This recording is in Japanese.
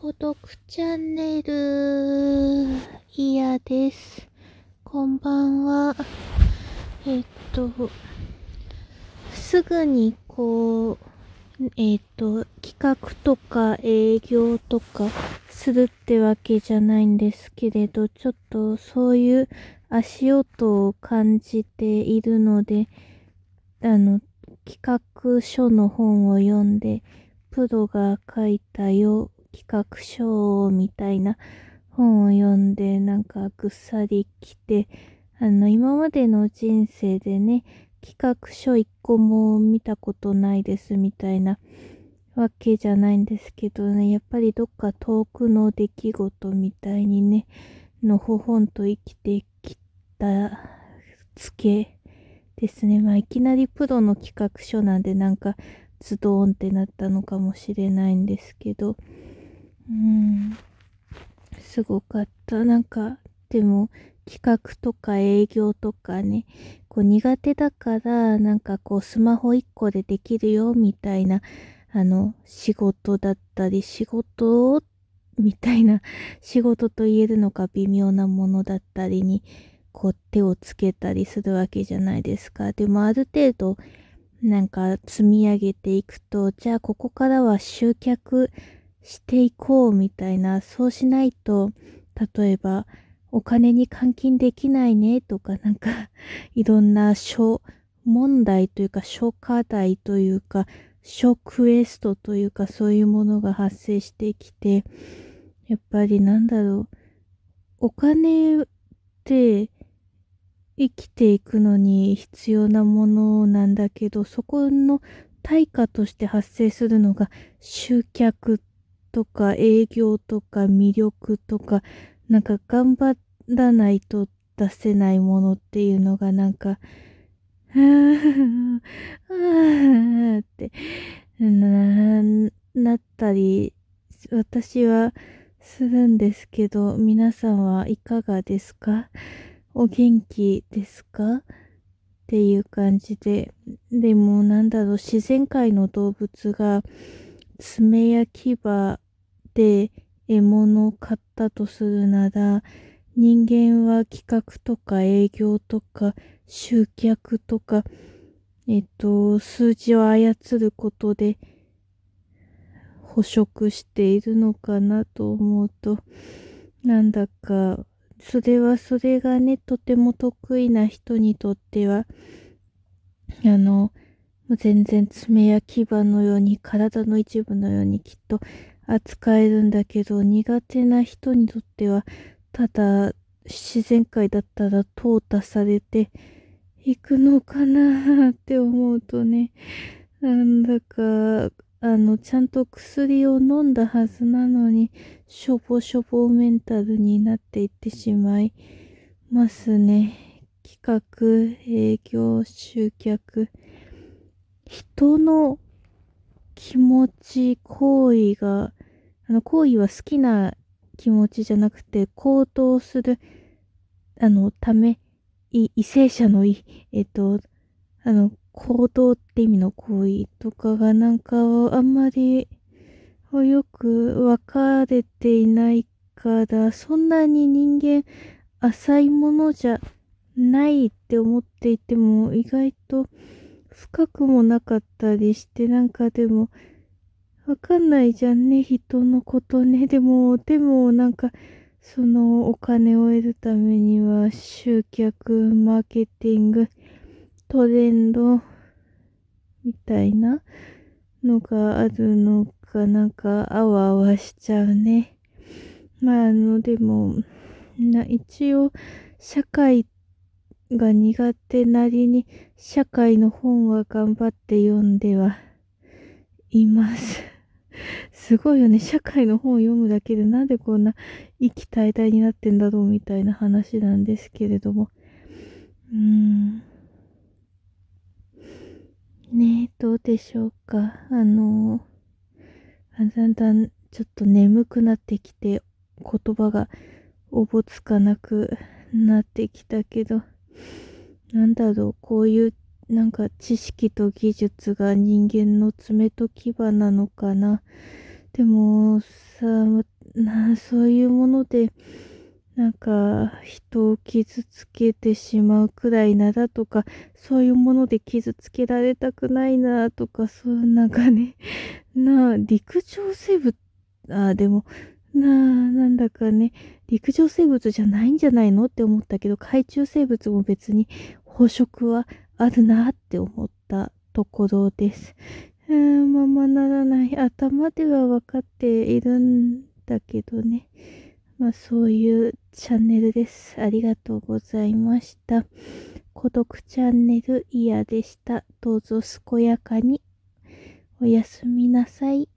孤独チャンネル、いやです。こんばんは。えっと、すぐにこう、えっと、企画とか営業とかするってわけじゃないんですけれど、ちょっとそういう足音を感じているので、あの、企画書の本を読んで、プロが書いたよ企画書みたいな本を読んで、なんかぐっさり来て、あの、今までの人生でね、企画書一個も見たことないですみたいなわけじゃないんですけどね、やっぱりどっか遠くの出来事みたいにね、のほほんと生きてきたつけですね。まあ、いきなりプロの企画書なんでなんかズドーンってなったのかもしれないんですけど、うん、すごかった。なんか、でも、企画とか営業とかね、こう苦手だから、なんかこうスマホ一個でできるよ、みたいな、あの、仕事だったり、仕事みたいな、仕事と言えるのか微妙なものだったりに、こう手をつけたりするわけじゃないですか。でもある程度、なんか積み上げていくと、じゃあここからは集客していこうみたいな、そうしないと、例えばお金に換金できないねとか、なんかいろんな小問題というか、小課題というか、小クエストというか、そういうものが発生してきて、やっぱりなんだろう、お金って生きていくのに必要なものなんだけど、そこの対価として発生するのが集客とか営業とか魅力とか、なんか頑張らないと出せないものっていうのがなんか、あーってな、なったり、私はするんですけど、皆さんはいかがですか？お元気ですか？っていう感じで。でもなんだろう、自然界の動物が爪や牙で獲物を買ったとするなら、人間は企画とか営業とか集客とか、えっと、数字を操ることで捕食しているのかなと思うと、なんだかそれはそれがね、とても得意な人にとっては、あの、もう全然爪や牙のように、体の一部のようにきっと扱えるんだけど、苦手な人にとっては、ただ自然界だったら淘汰されていくのかな って思うとね、なんだかあの、ちゃんと薬を飲んだはずなのに、しょぼしょぼメンタルになっていってしまいますね。企画、営業、集客。人の気持ち、行為が、あの、行為は好きな気持ちじゃなくて、行動する、あの、ため、異性者のい、えっと、あの、行動って意味の行為とかがなんかあんまりよく分かれていないから、そんなに人間浅いものじゃないって思っていても意外と深くもなかったりしてなんかでもわかんないじゃんね人のことねでもでもなんかそのお金を得るためには集客マーケティングトレンドみたいなのがあるのかなんかあわあわしちゃうね。まああのでもな一応社会ってが苦手なりに社会の本は頑張って読んではいます。すごいよね。社会の本を読むだけでなんでこんな息怠々になってんだろうみたいな話なんですけれども。うーん。ねどうでしょうか。あのだんだんちょっと眠くなってきて、言葉がおぼつかなくなってきたけど、なんだろう、こういうなんか知識と技術が人間の爪と牙なのかな。でもさ、な、そういうもので、なんか、人を傷つけてしまうくらいならとか、そういうもので傷つけられたくないなとか、そうなんかね、なあ、陸上生物、あ、でも、なあ、なんだかね、陸上生物じゃないんじゃないのって思ったけど、海中生物も別に飽食はあるなって思ったところです。うーん、ままならない。頭では分かっているんだけどね。まあそういうチャンネルです。ありがとうございました。孤独チャンネルイヤでした。どうぞ健やかにおやすみなさい。